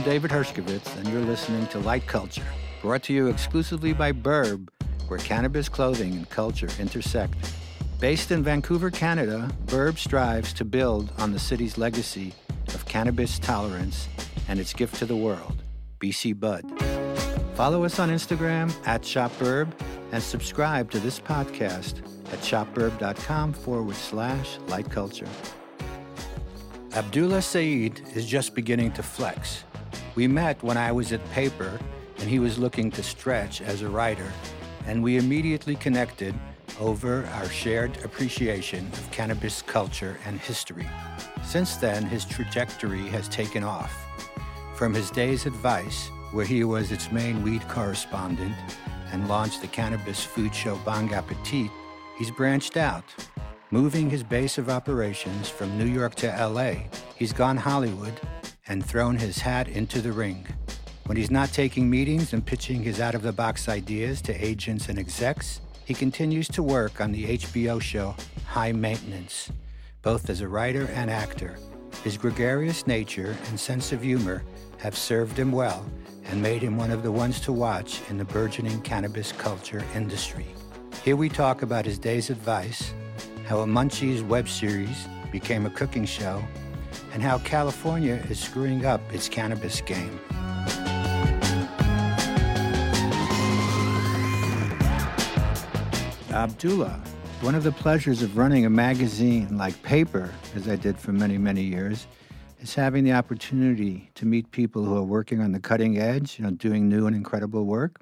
I'm David Hershkovits, and you're listening to Light Culture, brought to you exclusively by Burb, where cannabis clothing and culture intersect. Based in Vancouver, Canada, Burb strives to build on the city's legacy of cannabis tolerance and its gift to the world, BC Bud. Follow us on Instagram at ShopBurb and subscribe to this podcast at shopburb.com forward slash light culture. Abdullah Saeed is just beginning to flex. We met when I was at Paper and he was looking to stretch as a writer, and we immediately connected over our shared appreciation of cannabis culture and history. Since then, his trajectory has taken off. From his days at Vice, where he was its main weed correspondent and launched the cannabis food show Bong Appetit, he's branched out Moving his base of operations from New York to LA, he's gone Hollywood and thrown his hat into the ring. When he's not taking meetings and pitching his out of the box ideas to agents and execs, he continues to work on the HBO show High Maintenance, both as a writer and actor. His gregarious nature and sense of humor have served him well and made him one of the ones to watch in the burgeoning cannabis culture industry. Here we talk about his days at Vice how a Munchies web series became a cooking show, and how California is screwing up its cannabis game. Abdullah, one of the pleasures of running a magazine like Paper, as I did for many, many years, is having the opportunity to meet people who are working on the cutting edge, you know, doing new and incredible work.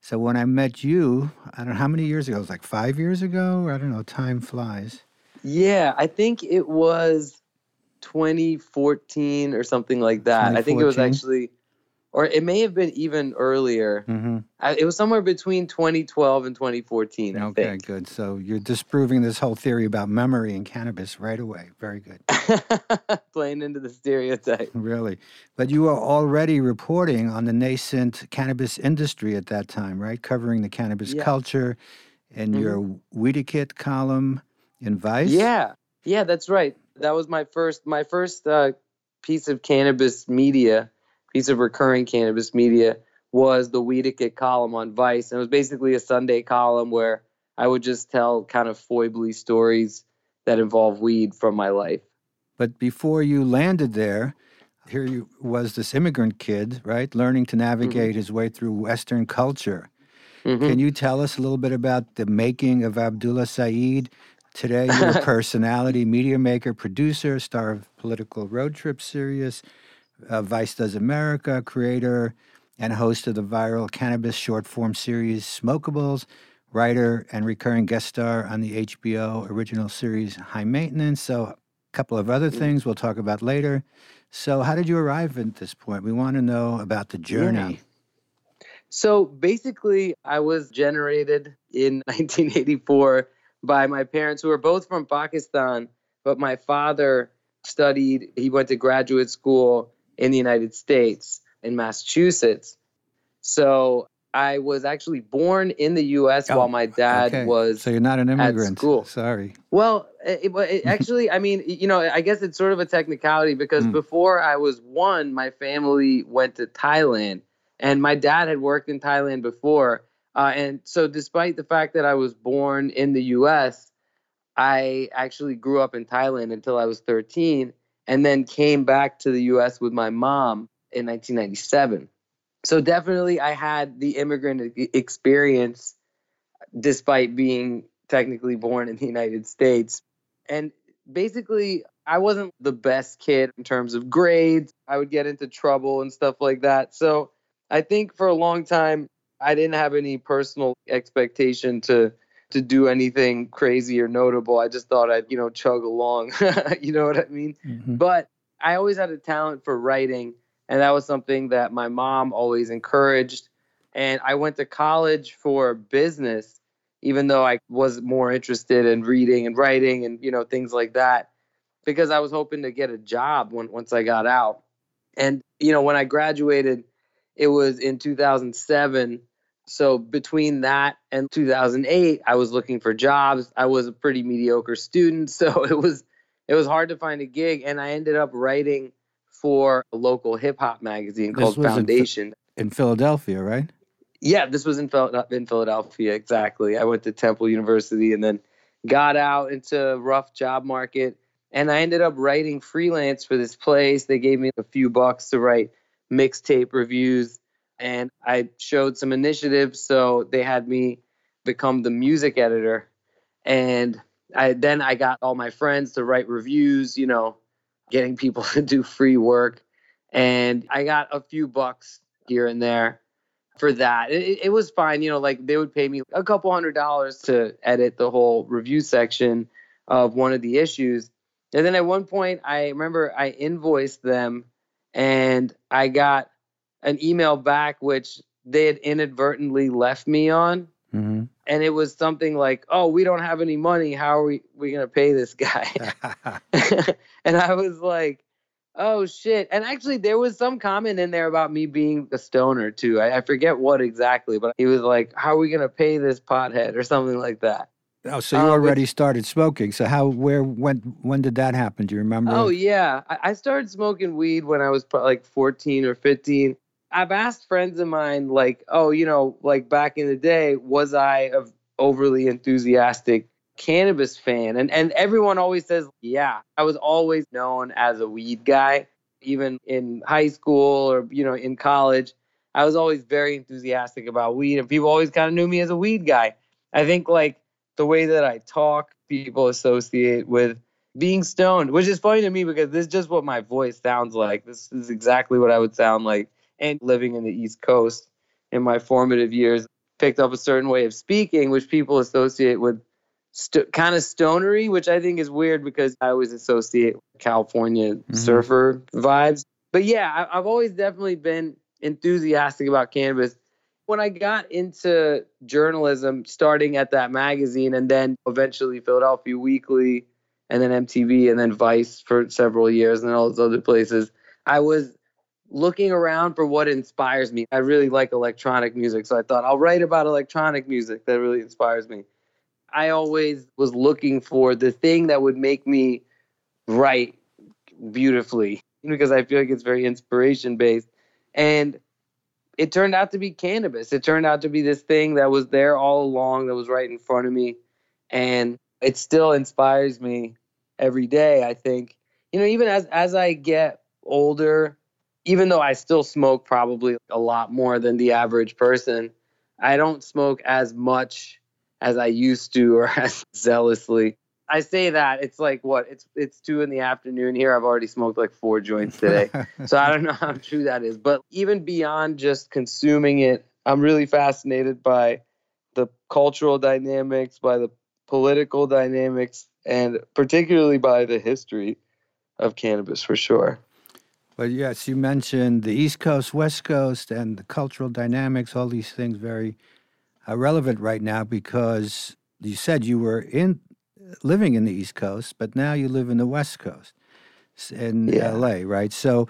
So when I met you, I don't know how many years ago, it was like five years ago, I don't know, time flies. Yeah, I think it was 2014 or something like that. I think it was actually or it may have been even earlier. Mm-hmm. I, it was somewhere between 2012 and 2014. I okay, think. good. So you're disproving this whole theory about memory and cannabis right away. Very good. Playing into the stereotype. Really, but you were already reporting on the nascent cannabis industry at that time, right? Covering the cannabis yeah. culture in mm-hmm. your Weedakit column in Vice. Yeah, yeah, that's right. That was my first my first uh, piece of cannabis media piece of recurring cannabis media was the Weedakit column on Vice. And it was basically a Sunday column where I would just tell kind of foibly stories that involve weed from my life. But before you landed there, here you was this immigrant kid, right, learning to navigate mm-hmm. his way through Western culture. Mm-hmm. Can you tell us a little bit about the making of Abdullah Saeed? Today, you're a personality, media maker, producer, star of Political Road Trip series, uh, Vice Does America, creator and host of the viral cannabis short form series Smokables, writer and recurring guest star on the HBO original series High Maintenance. So, a couple of other things we'll talk about later. So, how did you arrive at this point? We want to know about the journey. Yeah. So, basically, I was generated in 1984 by my parents who are both from Pakistan, but my father studied, he went to graduate school in the United States in Massachusetts. So I was actually born in the U.S. Oh, while my dad okay. was. So you're not an immigrant. school. Sorry. Well, it, it, actually, I mean, you know, I guess it's sort of a technicality because mm. before I was one, my family went to Thailand, and my dad had worked in Thailand before. Uh, and so, despite the fact that I was born in the U.S., I actually grew up in Thailand until I was 13 and then came back to the US with my mom in 1997. So definitely I had the immigrant experience despite being technically born in the United States. And basically I wasn't the best kid in terms of grades. I would get into trouble and stuff like that. So I think for a long time I didn't have any personal expectation to to do anything crazy or notable. I just thought I'd, you know, chug along. you know what I mean? Mm-hmm. But I always had a talent for writing, and that was something that my mom always encouraged. And I went to college for business, even though I was more interested in reading and writing and, you know, things like that, because I was hoping to get a job when, once I got out. And, you know, when I graduated, it was in 2007 so between that and 2008, I was looking for jobs. I was a pretty mediocre student, so it was it was hard to find a gig and I ended up writing for a local hip hop magazine called Foundation in, in Philadelphia, right? Yeah, this was in, uh, in Philadelphia exactly. I went to Temple University and then got out into a rough job market and I ended up writing freelance for this place. They gave me a few bucks to write mixtape reviews and I showed some initiative so they had me become the music editor and I then I got all my friends to write reviews, you know, getting people to do free work. And I got a few bucks here and there for that. It, it, was fine, you know, like they would pay me a couple hundred dollars to edit the whole review section of one of the issues. And then at one point, I remember I invoiced them and I got an email back, which they had inadvertently left me on. Mm-hmm. And it was something like, "Oh, we don't have any money. How are we we gonna pay this guy?" and I was like, "Oh shit!" And actually, there was some comment in there about me being a stoner too. I, I forget what exactly, but he was like, "How are we gonna pay this pothead?" or something like that. Oh, so you um, already started smoking. So how, where, when, when did that happen? Do you remember? Oh yeah, I, I started smoking weed when I was like 14 or 15. I've asked friends of mine, like, oh, you know, like back in the day, was I a overly enthusiastic cannabis fan? And and everyone always says, yeah. I was always known as a weed guy, even in high school or you know in college. I was always very enthusiastic about weed, and people always kind of knew me as a weed guy. I think like the way that I talk, people associate with being stoned, which is funny to me because this is just what my voice sounds like. This is exactly what I would sound like and living in the East Coast in my formative years, picked up a certain way of speaking, which people associate with st- kind of stonery, which I think is weird because I always associate California mm-hmm. surfer vibes. But yeah, I- I've always definitely been enthusiastic about cannabis. When I got into journalism, starting at that magazine and then eventually Philadelphia Weekly and then MTV and then Vice for several years and all those other places, I was looking around for what inspires me. I really like electronic music, so I thought I'll write about electronic music that really inspires me. I always was looking for the thing that would make me write beautifully because I feel like it's very inspiration based. And it turned out to be cannabis. It turned out to be this thing that was there all along, that was right in front of me. And it still inspires me every day, I think. You know, even as as I get older, even though I still smoke probably a lot more than the average person, I don't smoke as much as I used to or as zealously. I say that it's like what it's it's two in the afternoon here. I've already smoked like four joints today, so I don't know how true that is. But even beyond just consuming it, I'm really fascinated by the cultural dynamics, by the political dynamics, and particularly by the history of cannabis for sure. But yes, you mentioned the East Coast, West Coast, and the cultural dynamics, all these things very uh, relevant right now because you said you were in living in the East Coast, but now you live in the West Coast in yeah. LA, right? So,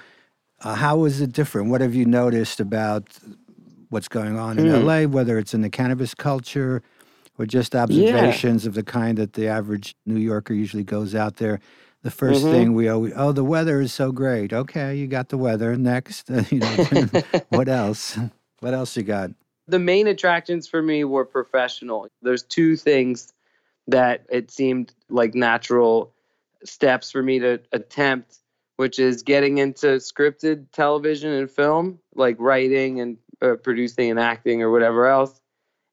uh, how is it different? What have you noticed about what's going on in mm. LA, whether it's in the cannabis culture or just observations yeah. of the kind that the average New Yorker usually goes out there? The 1st mm-hmm. thing we always oh the weather is so great. Okay you got the weather next you know what else? What else you got? The main attractions for me were professional. There's two things that it seemed like natural steps for me to attempt which is getting into scripted television and film like writing and uh, producing and acting or whatever else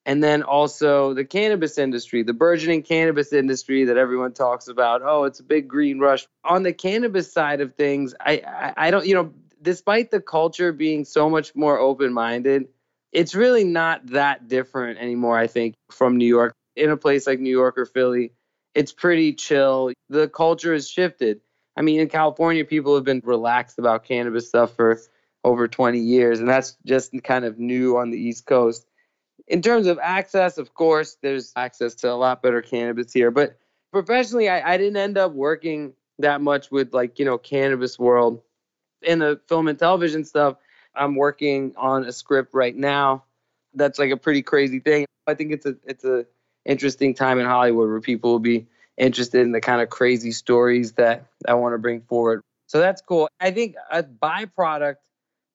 and then also the cannabis industry, the burgeoning cannabis industry that everyone talks about. Oh, it's a big green rush. On the cannabis side of things, I, I, I don't, you know, despite the culture being so much more open minded, it's really not that different anymore, I think, from New York. In a place like New York or Philly, it's pretty chill. The culture has shifted. I mean, in California, people have been relaxed about cannabis stuff for over 20 years, and that's just kind of new on the East Coast in terms of access, of course, there's access to a lot better cannabis here. But professionally, I, I didn't end up working that much with like, you know, cannabis world. In the film and television stuff, I'm working on a script right now. That's like a pretty crazy thing. I think it's a it's a interesting time in Hollywood where people will be interested in the kind of crazy stories that I want to bring forward. So that's cool. I think a byproduct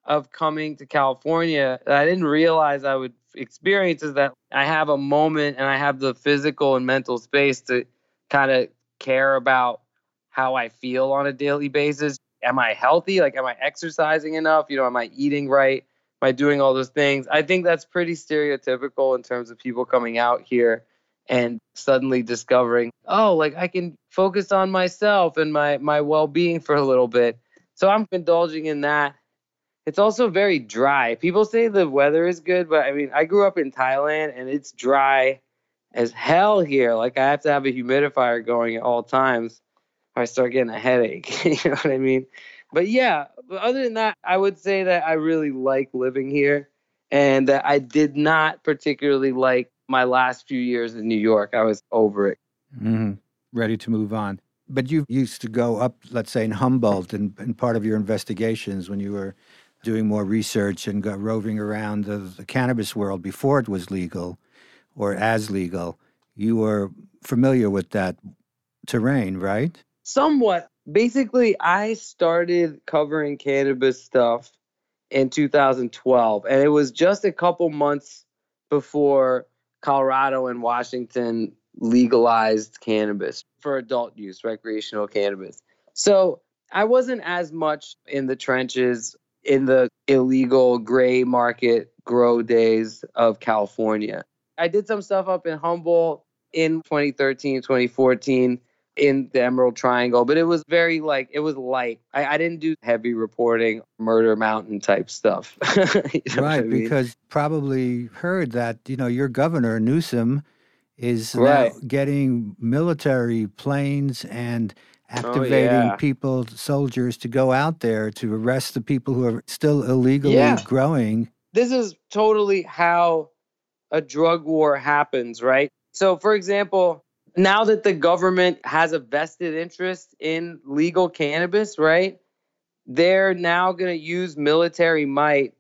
of coming to California I didn't realize I would experience is that I have a moment and I have the physical and mental space to kind of care about how I feel on a daily basis. Am I healthy? Like, am I exercising enough? You know, am I eating right? Am I doing all those things? I think that's pretty stereotypical in terms of people coming out here and suddenly discovering, oh, like I can focus on myself and my my well-being for a little bit. So I'm indulging in that. It's also very dry. People say the weather is good, but I mean, I grew up in Thailand and it's dry as hell here. Like I have to have a humidifier going at all times I start getting a headache. you know what I mean? But yeah, but other than that, I would say that I really like living here and that I did not particularly like my last few years in New York. I was over it. Mm-hmm. Ready to move on. But you used to go up, let's say, in Humboldt, and, and part of your investigations when you were doing more research and got roving around the, the cannabis world before it was legal or as legal, you were familiar with that terrain, right? Somewhat. Basically, I started covering cannabis stuff in 2012, and it was just a couple months before Colorado and Washington legalized cannabis for adult use, recreational cannabis. So I wasn't as much in the trenches in the illegal gray market grow days of California. I did some stuff up in Humboldt in 2013, 2014 in the Emerald Triangle, but it was very like it was light. I, I didn't do heavy reporting, Murder Mountain type stuff. you know right, I mean? because probably heard that you know your governor Newsom is right. now getting military planes and Oh, activating oh, yeah. people, soldiers, to go out there to arrest the people who are still illegally yeah. growing. This is totally how a drug war happens, right? So, for example, now that the government has a vested interest in legal cannabis, right? They're now going to use military might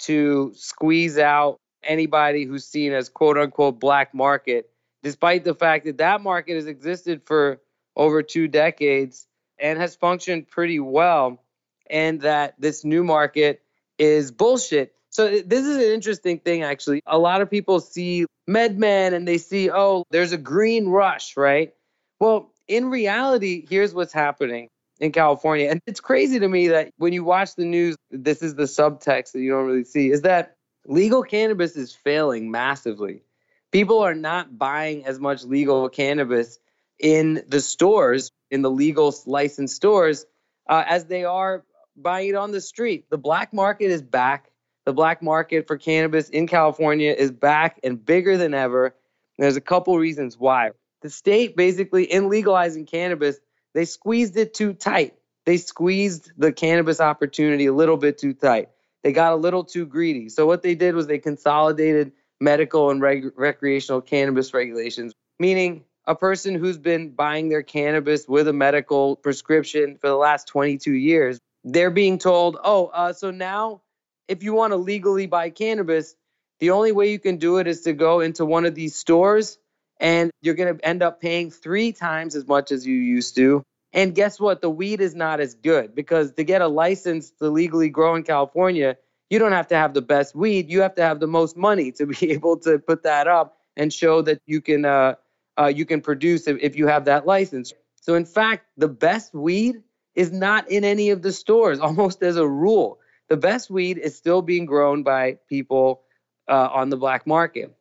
to squeeze out anybody who's seen as quote unquote black market, despite the fact that that market has existed for over two decades and has functioned pretty well, and that this new market is bullshit. So this is an interesting thing, actually. A lot of people see MedMen and they see, oh, there's a green rush, right? Well, in reality, here's what's happening in California. And it's crazy to me that when you watch the news, this is the subtext that you don't really see, is that legal cannabis is failing massively. People are not buying as much legal cannabis in the stores, in the legal licensed stores, uh, as they are buying it on the street. The black market is back the black market for cannabis in California is back and bigger than ever. There's a couple reasons why. The state basically, in legalizing cannabis, they squeezed it too tight. They squeezed the cannabis opportunity a little bit too tight. They got a little too greedy. So, what they did was they consolidated medical and reg- recreational cannabis regulations, meaning a person who's been buying their cannabis with a medical prescription for the last 22 years, they're being told, oh, uh, so now if you want to legally buy cannabis, the only way you can do it is to go into one of these stores and you're going to end up paying three times as much as you used to. And guess what? The weed is not as good because to get a license to legally grow in California, you don't have to have the best weed. You have to have the most money to be able to put that up and show that you can uh, uh, you can produce if, if you have that license. So in fact, the best weed is not in any of the stores, almost as a rule the best weed is still being grown by people uh, on the black market,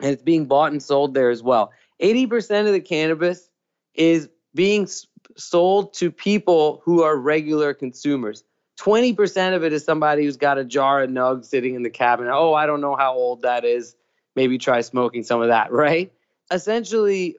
and it's being bought and sold there as well. 80% of the cannabis is being sold to people who are regular consumers. 20% of it is somebody who's got a jar of nugs sitting in the cabinet. Oh, I don't know how old that is. Maybe try smoking some of that, right? Essentially,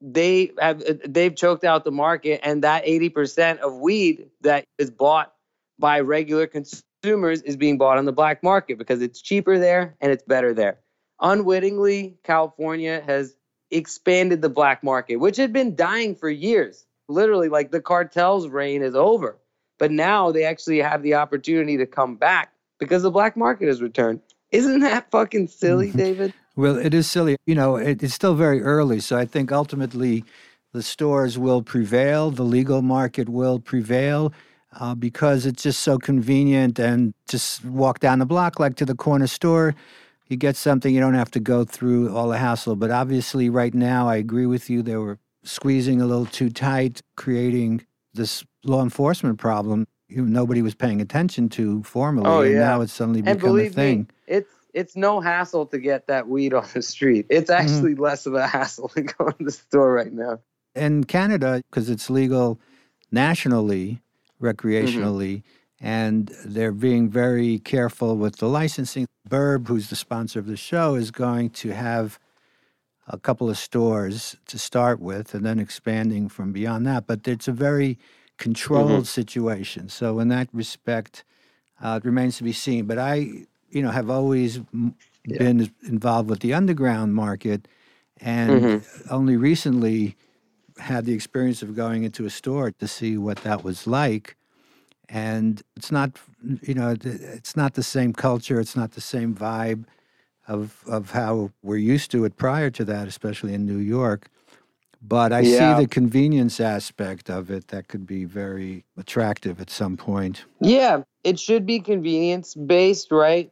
they have uh, they've choked out the market and that 80% of weed that is bought by regular consumers consumers is being bought on the black market because it's cheaper there and it's better there. Unwittingly, California has expanded the black market, which had been dying for years. Literally, like the cartel's reign is over. But now they actually have the opportunity to come back because the black market has returned. Isn't that fucking silly, David? Well, it is silly. You know, it, it's still very early. So I think ultimately the stores will prevail, the legal market will prevail uh, because it's just so convenient and just walk down the block like to the corner store. You get something, you don't have to go through all the hassle. But obviously, right now, I agree with you. They were squeezing a little too tight, creating this law enforcement problem nobody was paying attention to formerly. Oh, yeah. And now it's suddenly and become a thing. Me, it's it's no hassle to get that weed on the street. It's mm-hmm. actually mm-hmm. less of a hassle than going to the store right now. In Canada, because it's legal nationally, recreationally, mm-hmm. and they're being very careful with the licensing. Burb, who's the sponsor of the show, is going to have a couple of stores to start with and then expanding from beyond that. But it's a very controlled mm-hmm. situation. So in that respect, uh, it remains to be seen. But I, you know, have always yeah. been involved with the underground market, and mm-hmm. only recently had the experience of going into a store to see what that was like. And it's not, you know, it's not the same culture. It's not the same vibe of of how we're used to it prior to that, especially in New York. But I yeah. see the convenience aspect of it that could be very attractive at some point. Yeah, it should be convenience based, right?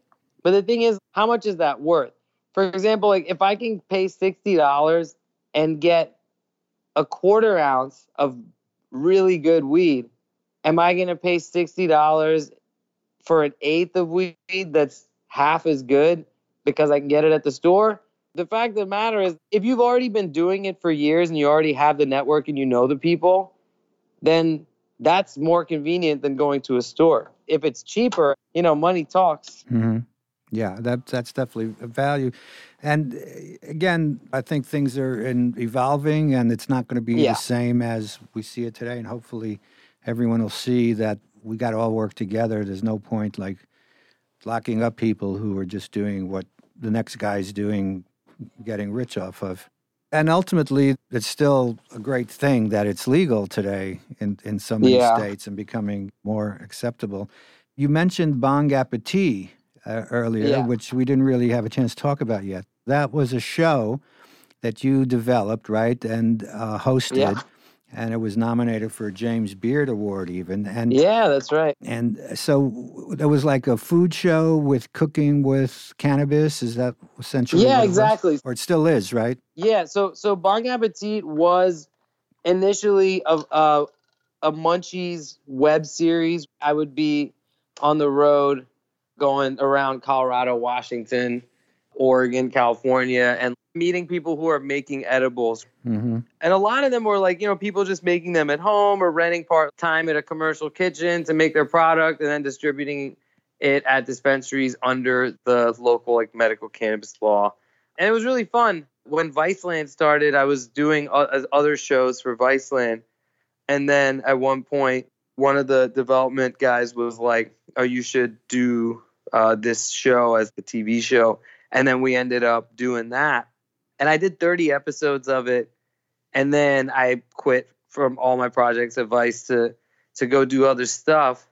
But the thing is, how much is that worth? For example, like if I can pay $60 and get a quarter ounce of really good weed, am I going to pay $60 for an eighth of weed that's half as good because I can get it at the store? the fact of the matter is, if you've already been doing it for years and you already have the network and you know the people, then that's more convenient than going to a store. If it's cheaper, you know, money talks. Mm-hmm. Yeah, that that's definitely a value. And uh, again, I think things are in evolving, and it's not going to be yeah. the same as we see it today. And hopefully, everyone will see that we got to all work together. There's no point like locking up people who are just doing what the next guy's doing getting rich off of. And ultimately, it's still a great thing that it's legal today in, in so many yeah. states and becoming more acceptable. You mentioned Bong Appetit uh, earlier, yeah. which we didn't really have a chance to talk about yet. That was a show that you developed, right, and uh, hosted. Yeah and it was nominated for a James Beard Award even. And yeah, that's right. And so there was like a food show with cooking with cannabis. Is that essentially? Yeah, exactly. It or it still is, right? Yeah. So so Bong Appetit was initially a, a a Munchies web series. I would be on the road going around Colorado, Washington, Oregon, California, and meeting people who are making edibles. Mm-hmm. And a lot of them were like, you know, people just making them at home or renting part time at a commercial kitchen to make their product and then distributing it at dispensaries under the local like medical cannabis law. And it was really fun. When Viceland started, I was doing other shows for Viceland. And then at one point, one of the development guys was like, "Oh, you should do uh, this show as the TV show." And then we ended up doing that and I did 30 episodes of it, and then I quit from all my projects at Vice to to go do other stuff.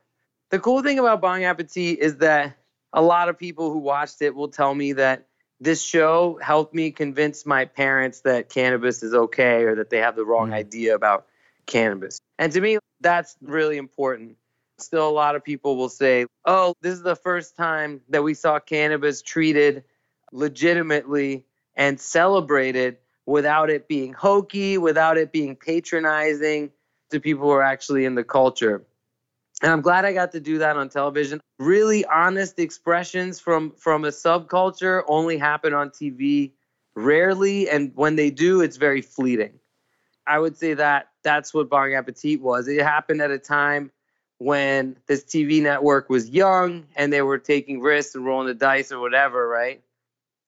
The cool thing about Bong Appetit is that a lot of people who watched it will tell me that this show helped me convince my parents that cannabis is okay or that they have the wrong mm. idea about cannabis. And to me, that's really important. Still, a lot of people will say, oh, this is the first time that we saw cannabis treated legitimately and celebrated without it being hokey, without it being patronizing to people who are actually in the culture. And I'm glad I got to do that on television. Really honest expressions from from a subculture only happen on TV rarely and when they do it's very fleeting. I would say that that's what Bong Appetit was. It happened at a time when this TV network was young and they were taking risks and rolling the dice or whatever, right?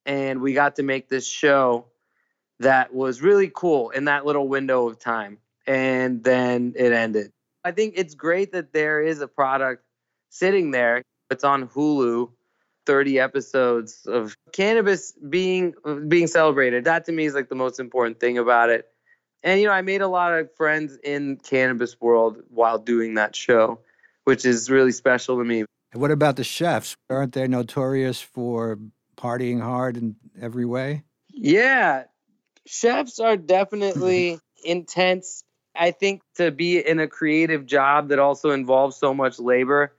and we got to make this show that was really cool in that little window of time. And then it ended. I think it's great that there is a product sitting there. It's on Hulu, 30 episodes of cannabis being being celebrated. That to me is like the most important thing about it. And you know, I made a lot of friends in cannabis world while doing that show, which is really special to me. What about the chefs? Aren't they notorious for partying hard in every way? Yeah. Chefs are definitely intense I think to be in a creative job that also involves so much labor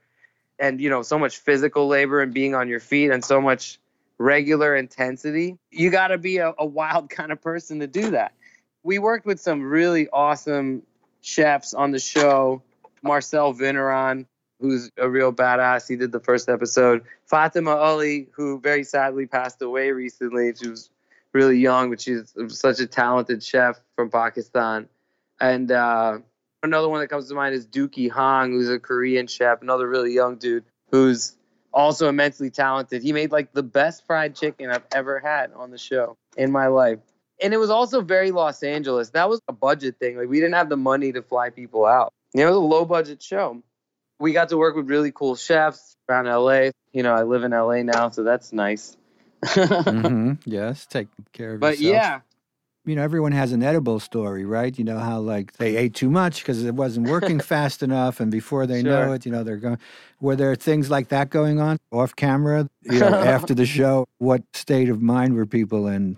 and you know so much physical labor and being on your feet and so much regular intensity, you got to be a, a wild kind of person to do that. We worked with some really awesome chefs on the show. Marcel Vigneron, who's a real badass. He did the first episode. Fatima Ali, who very sadly passed away recently. She was really young, but she's such a talented chef from Pakistan. And uh, another one that comes to mind is Deuki Hong, who's a Korean chef, another really young dude who's also immensely talented. He made like the best fried chicken I've ever had on the show in my life. And it was also very Los Angeles. That was a budget thing. Like we didn't have the money to fly people out. You know, it was a low budget show. We got to work with really cool chefs around LA. You know, I live in LA now, so that's nice. mm-hmm. Yes, take care of but yourself. yeah, you know, everyone has an edible story, right? You know how like they ate too much because it wasn't working fast enough, and before they Sure. know it, you know, they're going. Were there things like that going on off camera? You know, after the show, what state of mind were people in?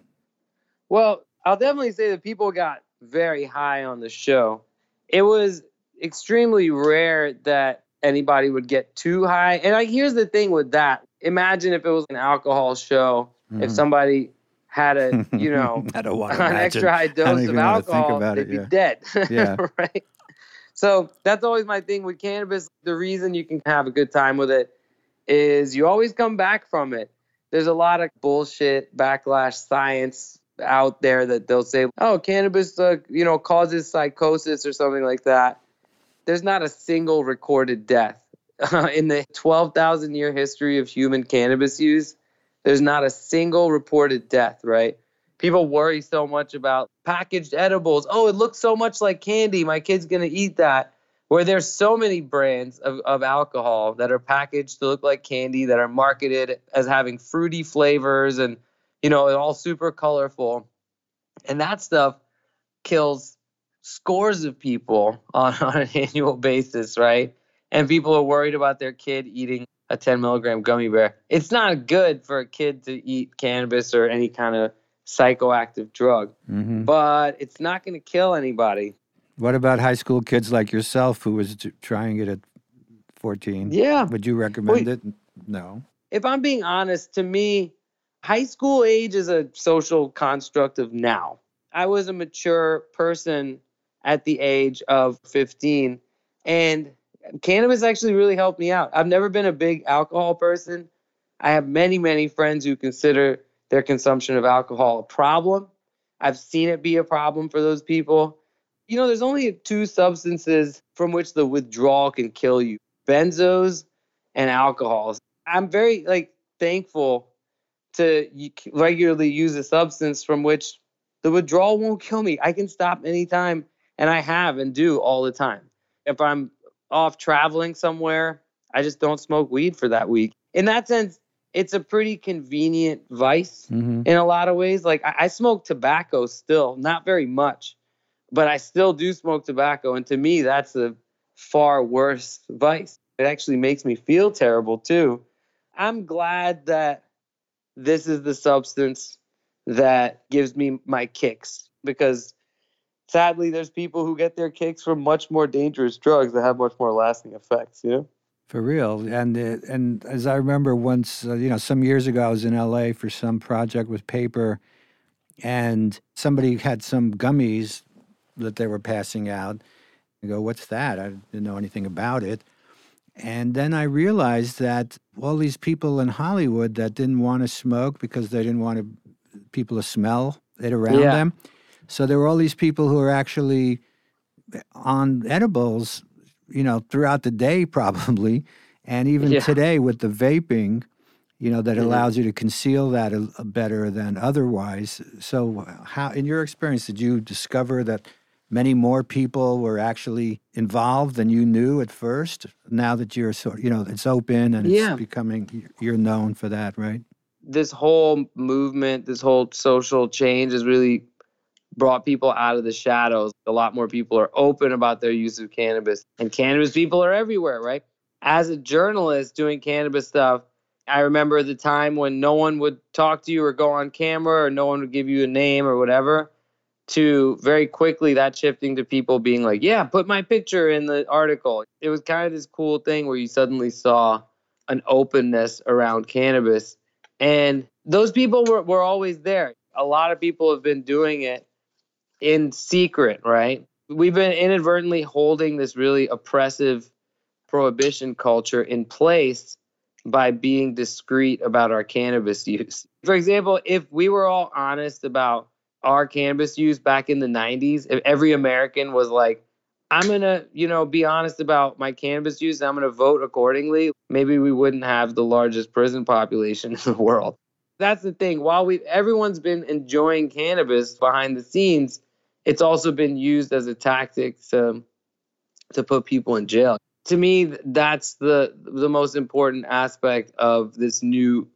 Well, I'll definitely say that people got very high on the show. It was extremely rare that anybody would get too high. And like here's the thing with that. Imagine if it was an alcohol show, if Mhm. somebody had a, you know, I don't want an imagine. extra high dose of alcohol, they'd it, be yeah. dead. Yeah. right. So that's always my thing with cannabis. The reason you can have a good time with it is you always come back from it. There's a lot of bullshit backlash science out there that they'll say, "Oh, cannabis, uh, you know, causes psychosis or something like that." There's not a single recorded death in the 12,000 year history of human cannabis use. There's not a single reported death, right? People worry so much about packaged edibles. Oh, it looks so much like candy. My kid's going to eat that. Where there's so many brands of, of alcohol that are packaged to look like candy, that are marketed as having fruity flavors and, you know, they're all super colorful. And that stuff kills scores of people on, on an annual basis, right? And people are worried about their kid eating a 10 milligram gummy bear. It's not good for a kid to eat cannabis or any kind of psychoactive drug, hmm but it's not going to kill anybody. What about high school kids like yourself who was t- trying it at 14? Yeah. Would you recommend Wait. it? No. If I'm being honest, to me, high school age is a social construct of now. I was a mature person at the age of 15, and cannabis actually really helped me out. I've never been a big alcohol person. I have many, many friends who consider their consumption of alcohol a problem. I've seen it be a problem for those people. You know, there's only two substances from which the withdrawal can kill you benzos and alcohols. I'm very like thankful to regularly use a substance from which the withdrawal won't kill me. I can stop anytime, and I have and do all the time. If I'm off traveling somewhere, I just don't smoke weed for that week. In that sense, it's a pretty convenient vice hmm in a lot of ways. Like I, I smoke tobacco still, not very much, but I still do smoke tobacco, and to me, that's a far worse vice. It actually makes me feel terrible too. I'm glad that this is the substance that gives me my kicks because sadly there's people who get their kicks from much more dangerous drugs that have much more lasting effects, you know? For real, and uh, and as I remember once, uh, you know, some years ago, I was in L.A. for some project with paper, and somebody had some gummies that they were passing out. I go, "What's that?" I didn't know anything about it, and then I realized that all these people in Hollywood that didn't want to smoke because they didn't want to, people to smell it around Yeah. them. So there were all these people who were actually on edibles you know, throughout the day probably, and even Yeah. today with the vaping, you know, that Mhm. allows you to conceal that a, a better than otherwise. So, how, in your experience, did you discover that many more people were actually involved than you knew at first? Now that you're sort, you know, it's open and it's Yeah. becoming, you're known for that, right? this whole movement, this whole social change has really brought people out of the shadows. A lot more people are open about their use of cannabis, and cannabis people are everywhere, right? As a journalist doing cannabis stuff, I remember the time when no one would talk to you or go on camera or no one would give you a name or whatever. To very quickly that shifting to people being like, yeah, put my picture in the article. It was kind of this cool thing where you suddenly saw an openness around cannabis. And those people were, were always there. A lot of people have been doing it in secret, right? We've been inadvertently holding this really oppressive prohibition culture in place by being discreet about our cannabis use. For example, if we were all honest about our cannabis use back in the 90s, if every American was like, I'm going to, you know, be honest about my cannabis use I'm going to vote accordingly, maybe we wouldn't have the largest prison population in the world. That's the thing. While we everyone's been enjoying cannabis behind the scenes, it's also been used as a tactic to to put people in jail. To me, that's the the most important aspect of this new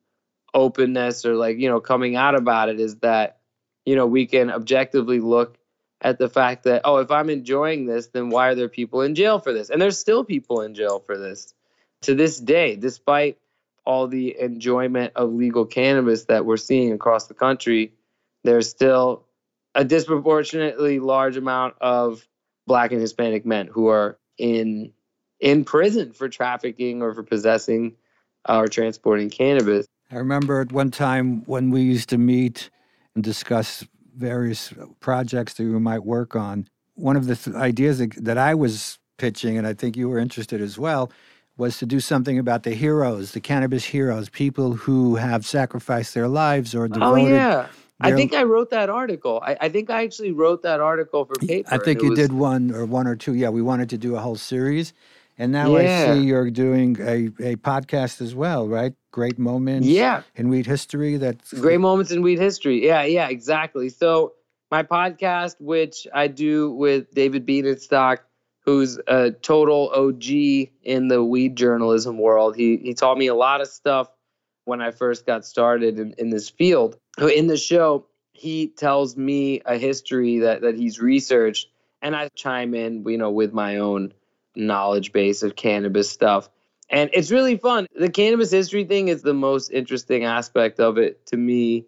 openness or like, you know, coming out about it is that you know, we can objectively look at the fact that, oh, if I'm enjoying this, then why are there people in jail for this? And there's still people in jail for this to this day, despite all the enjoyment of legal cannabis that we're seeing across the country. There's still a disproportionately large amount of black and Hispanic men who are in in prison for trafficking or for possessing uh, or transporting cannabis. I remember at one time when we used to meet and discuss various projects that we might work on. One of the th- ideas that, that I was pitching, and I think you were interested as well, was to do something about the heroes, the cannabis heroes, people who have sacrificed their lives or oh, devoted. Oh yeah, I think I wrote that article. I, I, think I actually wrote that article for paper. I think you was... did one or one or two. Yeah, we wanted to do a whole series, and now yeah. I see you're doing a, a podcast as well, right? Great moments yeah. in weed history. That's great moments in weed history. Yeah, yeah, exactly. So my podcast, which I do with David Bienenstock, who's a total OG in the weed journalism world. He he taught me a lot of stuff when I first got started in, in this field. In the show, he tells me a history that, that he's researched, and I chime in, you know, with my own knowledge base of cannabis stuff. And it's really fun. The cannabis history thing is the most interesting aspect of it to me.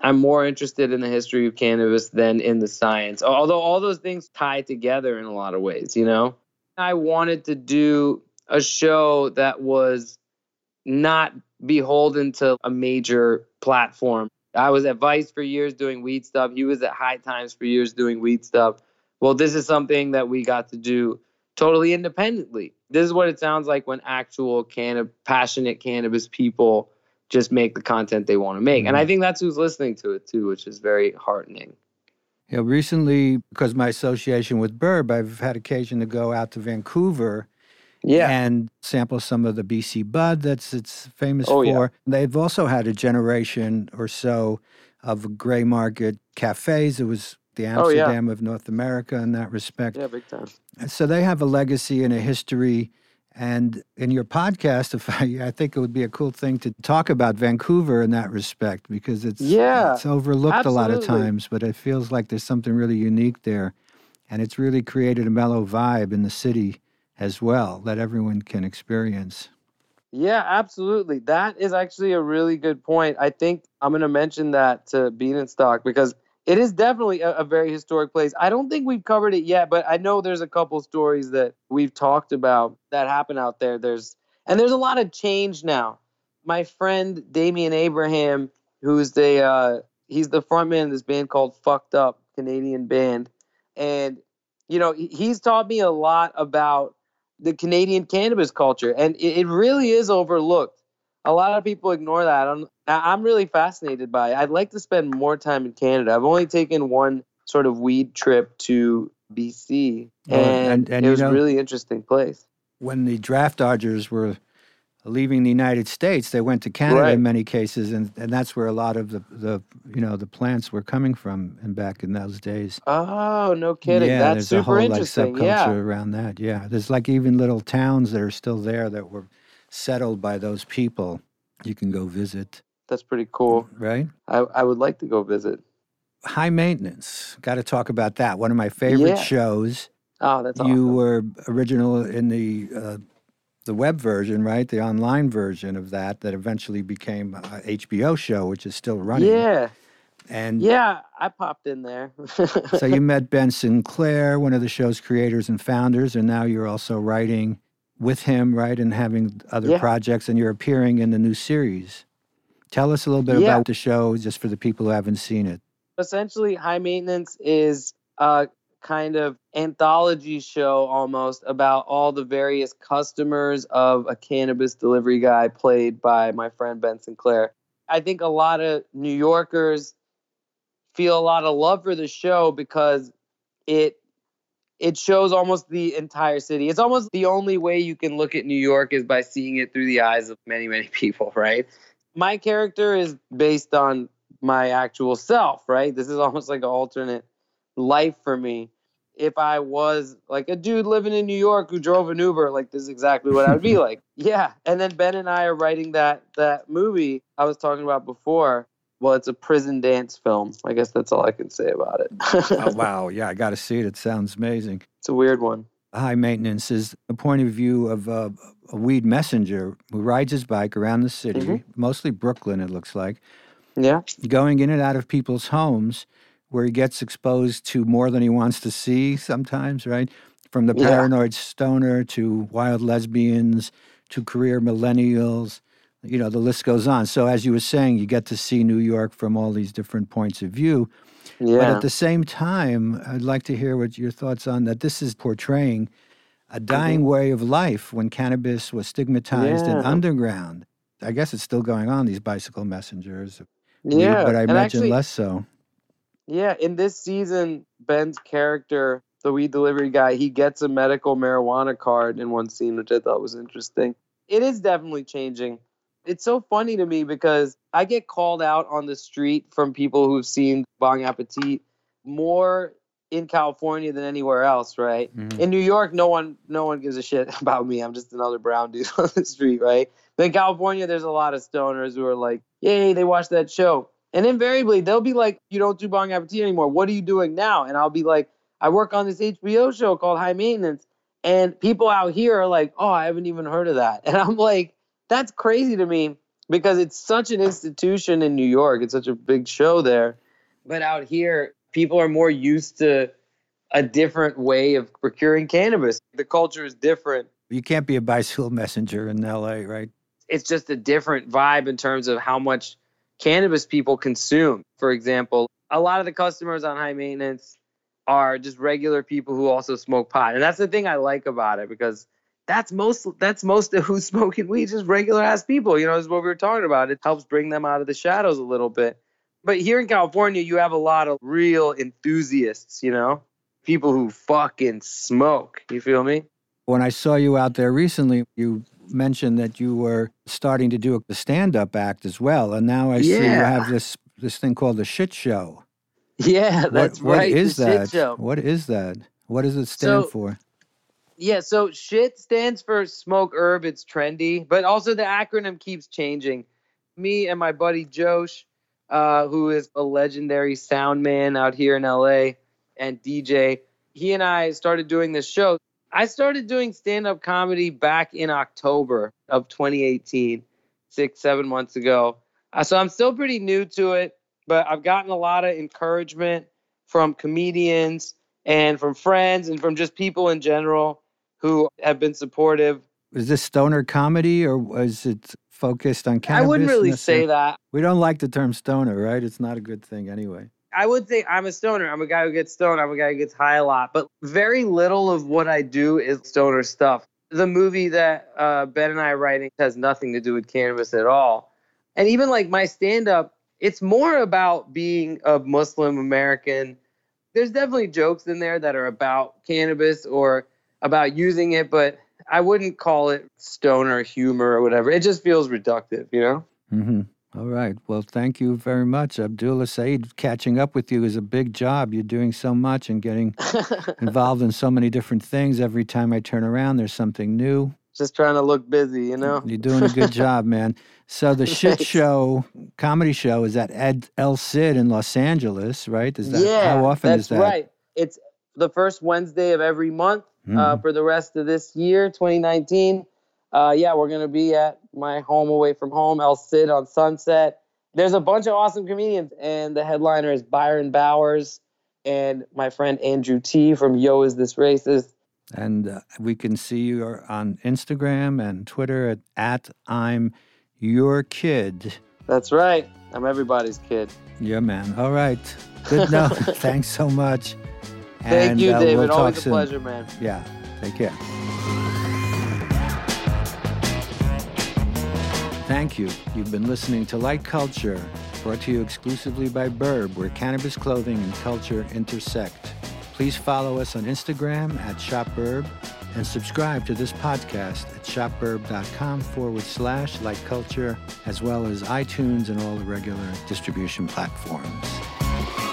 I'm more interested in the history of cannabis than in the science, although all those things tie together in a lot of ways, you know? I wanted to do a show that was not beholden to a major platform. I was at Vice for years doing weed stuff. He was at High Times for years doing weed stuff. Well, this is something that we got to do totally independently. This is what it sounds like when actual canna- passionate cannabis people just make the content they want to make. Mm-hmm. And I mm-hmm. think that's who's listening to it too, which is very heartening. Yeah, recently, because my association with Burb, I've had occasion to go out to Vancouver yeah. and sample some of the BC bud that's it's famous oh, for. Yeah. They've also had a generation or so of gray market cafes. It was the Amsterdam oh, yeah. of North America in that respect. Yeah, big time. So they have a legacy and a history. And in your podcast, if I, I think it would be a cool thing to talk about Vancouver in that respect because it's yeah, it's overlooked absolutely. a lot of times, but it feels like there's something really unique there, and it's really created a mellow vibe in the city as well that everyone can experience. Yeah, absolutely. That is actually a really good point. I think I'm going to mention that to Bienenstock because it is definitely a, a, very historic place. I don't think we've covered it yet, but I know there's a couple stories that we've talked about that happen out there. There's and there's a lot of change now. My friend Damian Abraham, who's the uh, he's the frontman of this band called Fucked Up Canadian band, and you know he's taught me a lot about the Canadian cannabis culture, and it, it really is overlooked a lot of people ignore that. I'm, I'm really fascinated by it. I'd like to spend more time in Canada. I've only taken one sort of weed trip to BC, and, and, and it was know, a really interesting place. When the draft dodgers were leaving the United States, they went to Canada right. in many cases, and, and that's where a lot of the, the you know the plants were coming from and back in those days. Oh, no kidding! Yeah, that's there's super a whole interesting. like subculture yeah. around that. Yeah, there's like even little towns that are still there that were settled by those people, you can go visit. That's pretty cool. Right? I, I would like to go visit. High maintenance. Got to talk about that. One of my favorite yeah. shows. Oh, that's You were original in the uh, the web version, right? The online version of that that eventually became a HBO show, which is still running. Yeah. And yeah, I popped in there. so you met Ben Sinclair, one of the show's creators and founders, and now you're also writing with him, right, and having other Yeah. projects, and you're appearing in the new series. Tell us a little bit Yeah. about the show, just for the people who haven't seen it. essentially high maintenance is a kind of anthology show almost about all the various customers of a cannabis delivery guy played by my friend Ben Sinclair. I think a lot of New Yorkers feel a lot of love for the show because it it shows almost the entire city. It's almost the only way you can look at New York is by seeing it through the eyes of many, many people, right? My character is based on my actual self, right? This is almost like an alternate life for me. If I was like a dude living in New York who drove an Uber, like this is exactly what I would be like. Yeah. And then Ben and I are writing that that movie I was talking about before. Well, it's a prison dance film. I guess that's all I can say about it. oh, wow. Yeah, I got to see it. It sounds amazing. It's a weird one. High maintenance is a point of view of a, a weed messenger who rides his bike around the city, Mhm. mostly Brooklyn, it looks like, Yeah. going in and out of people's homes where he gets exposed to more than he wants to see sometimes, right? From the Yeah. paranoid stoner to wild lesbians to career millennials. You know, the list goes on. So, as you were saying, you get to see New York from all these different points of view. Yeah. But at the same time, I'd like to hear what your thoughts on that. This is portraying a dying way of life when cannabis was stigmatized and underground. I guess it's still going on, these bicycle messengers. yeah. but I imagine actually, less so. Yeah, in this season, Ben's character, the weed delivery guy, he gets a medical marijuana card in one scene, which I thought was interesting. It is definitely changing. It's so funny to me because I get called out on the street from people who've seen Bong Appetit more in California than anywhere else, right? Mhm. In New York, no one no one gives a shit about me. I'm just another brown dude on the street, right? But in California, there's a lot of stoners who are like, "Yay, they watched that show." And invariably, they'll be like, "You don't do Bong Appetit anymore. What are you doing now?" And I'll be like, "I work on this HBO show called High Maintenance." And people out here are like, "Oh, I haven't even heard of that." And I'm like, "That's crazy to me because it's such an institution in New York. It's such a big show there." But out here, people are more used to a different way of procuring cannabis. The culture is different. You can't be a bicycle messenger in LA, right? It's just a different vibe in terms of how much cannabis people consume. For example, a lot of the customers on high maintenance are just regular people who also smoke pot. And that's the thing I like about it because that's most that's most of who's smoking weed, just regular ass people. You know, is what we were talking about. It helps bring them out of the shadows a little bit. But here in California, you have a lot of real enthusiasts, you know? People who fucking smoke. You feel me? When I saw you out there recently, you mentioned that you were starting to do a stand-up act as well, and now I see you have this this thing called the shit show. Yeah, that's what, right. What is that? What is that? What does it stand So- for? Yeah, so shit stands for smoke herb. It's trendy, but also the acronym keeps changing. Me and my buddy Josh, uh, who is a legendary sound man out here in LA and DJ, he and I started doing this show. I started doing stand up comedy back in October of 2018, six, seven months ago. Uh, so I'm still pretty new to it, but I've gotten a lot of encouragement from comedians and from friends and from just people in general who have been supportive. Is this stoner comedy or was it focused on cannabis? I wouldn't really say that. We don't like the term stoner, right? It's not a good thing anyway. I would say I'm a stoner. I'm a guy who gets stoned. I'm a guy who gets high a lot. But very little of what I do is stoner stuff. The movie that uh, Ben and I are writing has nothing to do with cannabis at all. And even like my stand up, it's more about being a Muslim American. There's definitely jokes in there that are about cannabis or about using it, but I wouldn't call it stoner humor or whatever. It just feels reductive, you know? hmm All right. Well, thank you very much, Abdullah Saeed. Catching up with you is a big job. You're doing so much and getting involved in so many different things. Every time I turn around, there's something new. just trying to look busy, you know? You're doing a good job, man. So the shit show, comedy show, is at Ed El Cid in Los Angeles, right? Is that yeah, how often is that? right. It's the first Wednesday of every month uh, Mhm. for the rest of this year, 2019. Uh, yeah, we're gonna be at my home away from home, El Cid on Sunset, there's a bunch of awesome comedians, and the headliner is Byron Bowers and my friend Andrew Ti from Yo Is This Racist. And uh, we can see you on Instagram and Twitter at, at I'm Your Kid. That's right. I'm everybody's kid. Yeah, man. All right. Good note. Thanks so much. Thank and, you, uh, David. We'll Always a soon. pleasure, man. Yeah. Take care. Thank you. You've been listening to Light Culture, brought to you exclusively by Burb, where cannabis clothing and culture intersect. Please follow us on Instagram at ShopBurb and subscribe to this podcast at shopburb.com forward slash light culture, as well as iTunes and all the regular distribution platforms.